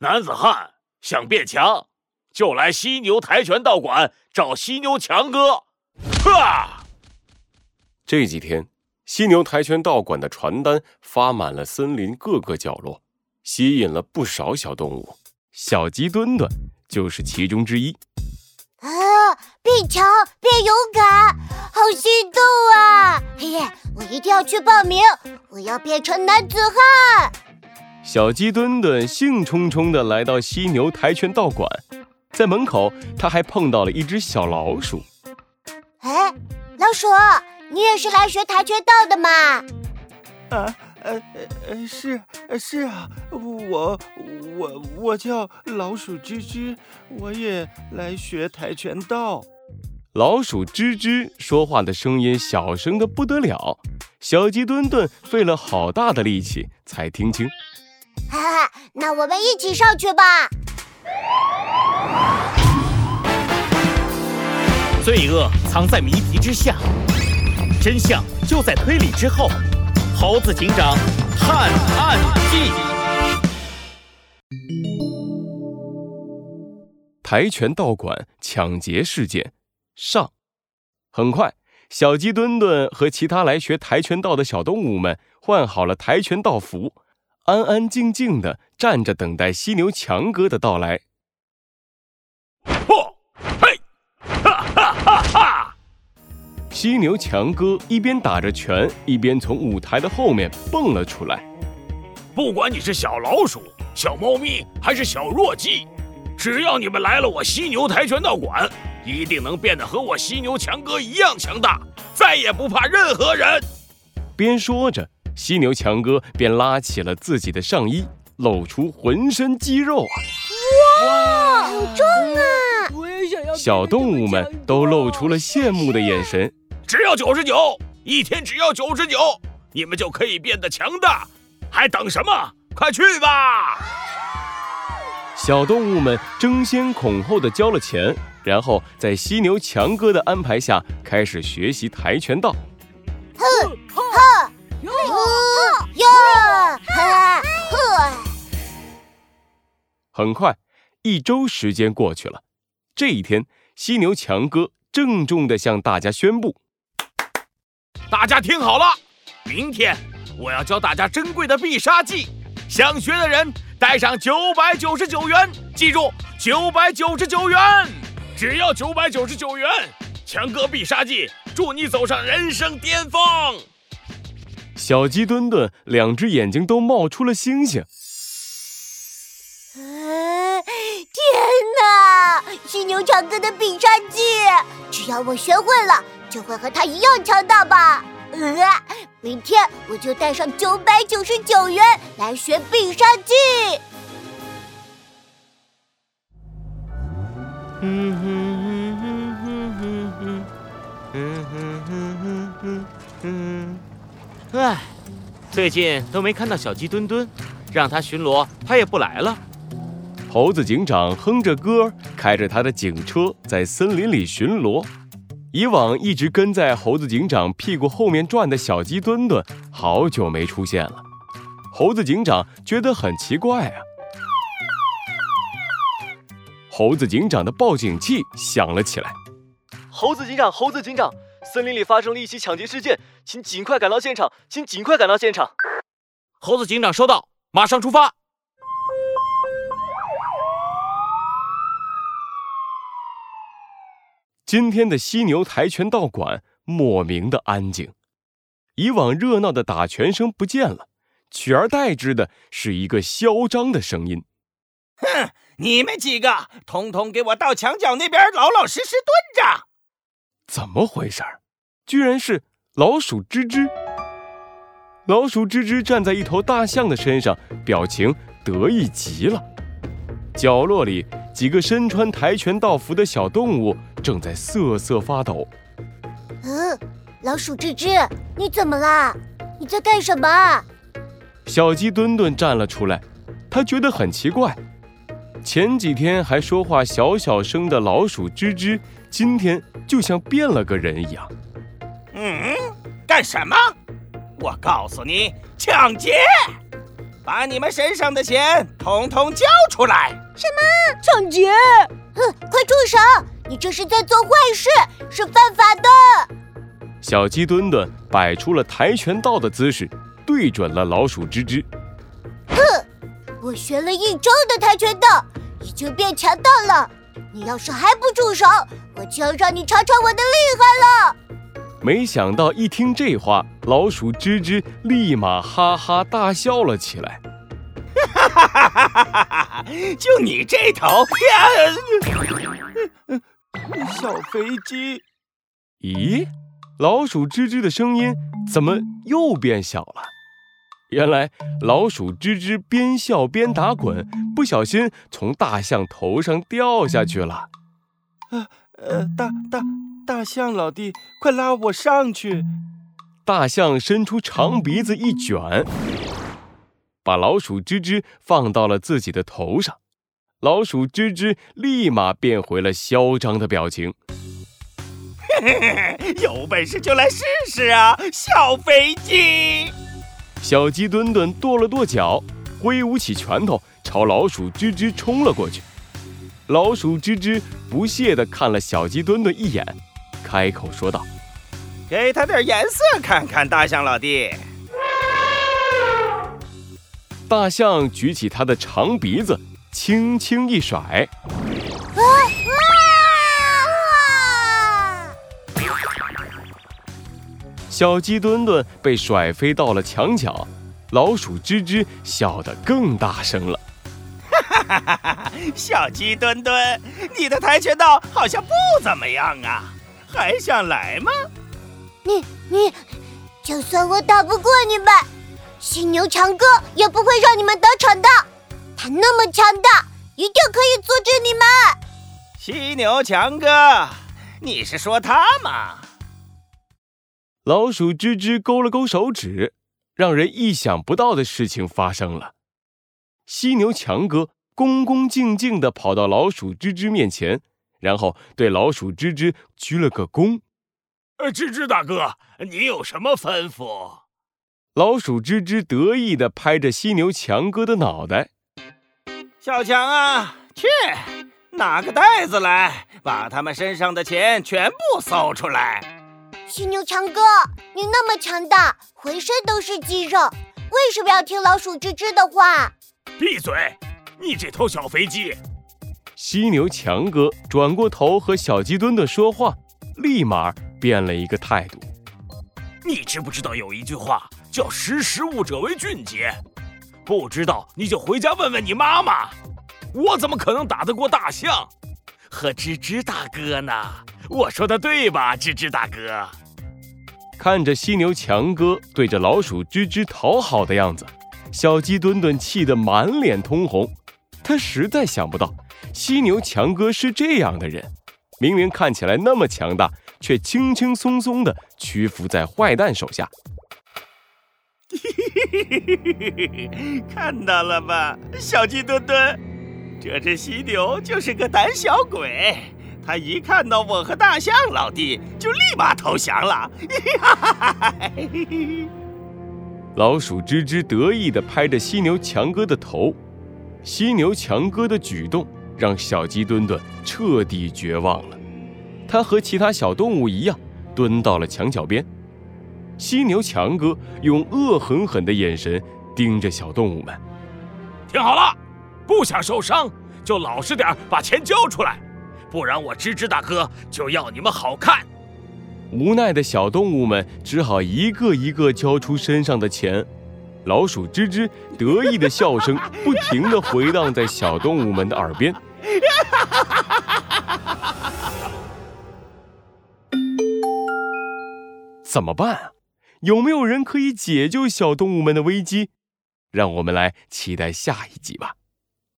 男子汉想变强，就来犀牛跆拳道馆找犀牛强哥。哈！这几天，犀牛跆拳道馆的传单发满了森林各个角落，吸引了不少小动物。小鸡墩墩就是其中之一。啊！变强，变勇敢，好心动啊！嘿嘿，我一定要去报名，我要变成男子汉。小鸡墩墩兴冲冲地来到犀牛跆拳道馆，在门口他还碰到了一只小老鼠。哎，老鼠，你也是来学跆拳道的吗？啊，呃呃，是是啊，我我我叫老鼠吱吱，我也来学跆拳道。老鼠吱吱说话的声音小声的不得了，小鸡墩墩费了好大的力气才听清。哈哈，那我们一起上去吧。罪恶藏在谜题之下，真相就在推理之后。猴子警长探案记：跆拳道馆抢劫事件上。很快，小鸡墩墩和其他来学跆拳道的小动物们换好了跆拳道服。安安静静的站着，等待犀牛强哥的到来。嚯，嘿，哈哈哈哈！犀牛强哥一边打着拳，一边从舞台的后面蹦了出来。不管你是小老鼠、小猫咪还是小弱鸡，只要你们来了我犀牛跆拳道馆，一定能变得和我犀牛强哥一样强大，再也不怕任何人。边说着。犀牛强哥便拉起了自己的上衣，露出浑身肌肉啊！哇，好壮啊！我也想要。小动物们都露出了羡慕的眼神。只要九十九，一天只要九十九，你们就可以变得强大，还等什么？快去吧！小动物们争先恐后的交了钱，然后在犀牛强哥的安排下开始学习跆拳道。哼很快，一周时间过去了。这一天，犀牛强哥郑重地向大家宣布：“大家听好了，明天我要教大家珍贵的必杀技。想学的人带上九百九十九元，记住，九百九十九元，只要九百九十九元。强哥必杀技，祝你走上人生巅峰！”小鸡墩墩两只眼睛都冒出了星星。犀牛强哥的必杀技，只要我学会了，就会和他一样强大吧？呃，明天我就带上九百九十九元来学必杀技。嗯哼哼哼哼哼哼，哼哼哼哼哼哼。唉，最近都没看到小鸡墩墩，让他巡逻，他也不来了。猴子警长哼着歌，开着他的警车在森林里巡逻。以往一直跟在猴子警长屁股后面转的小鸡墩墩，好久没出现了。猴子警长觉得很奇怪啊。猴子警长的报警器响了起来。猴子警长，猴子警长。森林里发生了一起抢劫事件，请尽快赶到现场，请尽快赶到现场。猴子警长收到，马上出发。今天的犀牛跆拳道馆莫名的安静，以往热闹的打拳声不见了，取而代之的是一个嚣张的声音：“哼，你们几个，统统给我到墙角那边老老实实蹲着。”怎么回事？居然是老鼠吱吱！老鼠吱吱站在一头大象的身上，表情得意极了。角落里，几个身穿跆拳道服的小动物正在瑟瑟发抖。嗯，老鼠吱吱，你怎么啦？你在干什么？小鸡墩墩站了出来，他觉得很奇怪。前几天还说话小小声的老鼠吱吱，今天就像变了个人一样。嗯，干什么？我告诉你，抢劫！把你们身上的钱统统交出来！什么抢劫？哼，快住手！你这是在做坏事，是犯法的。小鸡墩墩摆出了跆拳道的姿势，对准了老鼠吱吱。哼，我学了一周的跆拳道，已经变强大了。你要是还不住手，我就要让你尝尝我的厉害了。没想到一听这话，老鼠吱吱立马哈哈大笑了起来。哈哈哈哈哈哈！就你这头呀！小飞机。咦，老鼠吱吱的声音怎么又变小了？原来老鼠吱吱边笑边打滚，不小心从大象头上掉下去了。呃呃，大大大象老弟，快拉我上去！大象伸出长鼻子一卷，把老鼠吱吱放到了自己的头上。老鼠吱吱立马变回了嚣张的表情。有本事就来试试啊，小飞机！小鸡墩墩跺了跺脚，挥舞起拳头朝老鼠吱吱冲了过去。老鼠吱吱不屑地看了小鸡墩墩一眼，开口说道：“给他点颜色看看，大象老弟。”大象举起它的长鼻子，轻轻一甩。小鸡墩墩被甩飞到了墙角，老鼠吱吱笑得更大声了。哈哈哈哈哈！小鸡墩墩，你的跆拳道好像不怎么样啊，还想来吗？你你，就算我打不过你们，犀牛强哥也不会让你们得逞的。他那么强大，一定可以阻止你们。犀牛强哥，你是说他吗？老鼠吱吱勾了勾手指，让人意想不到的事情发生了。犀牛强哥恭恭敬敬地跑到老鼠吱吱面前，然后对老鼠吱吱鞠了个躬。“呃，吱吱大哥，你有什么吩咐？”老鼠吱吱得意地拍着犀牛强哥的脑袋：“小强啊，去拿个袋子来，把他们身上的钱全部搜出来。”犀牛强哥，你那么强大，浑身都是肌肉，为什么要听老鼠吱吱的话？闭嘴！你这头小飞机！犀牛强哥转过头和小鸡墩墩说话，立马变了一个态度。你知不知道有一句话叫“识时务者为俊杰”？不知道你就回家问问你妈妈。我怎么可能打得过大象和吱吱大哥呢？我说的对吧，吱吱大哥？看着犀牛强哥对着老鼠吱吱讨好的样子，小鸡墩墩气得满脸通红。他实在想不到，犀牛强哥是这样的人，明明看起来那么强大，却轻轻松松的屈服在坏蛋手下。看到了吧，小鸡墩墩，这只犀牛就是个胆小鬼。他一看到我和大象老弟，就立马投降了。老鼠吱吱得意地拍着犀牛强哥的头，犀牛强哥的举动让小鸡墩墩彻底绝望了。它和其他小动物一样，蹲到了墙角边。犀牛强哥用恶狠狠的眼神盯着小动物们：“听好了，不想受伤就老实点，把钱交出来。”不然我吱吱大哥就要你们好看！无奈的小动物们只好一个一个交出身上的钱。老鼠吱吱得意的笑声不停的回荡在小动物们的耳边。怎么办啊？有没有人可以解救小动物们的危机？让我们来期待下一集吧。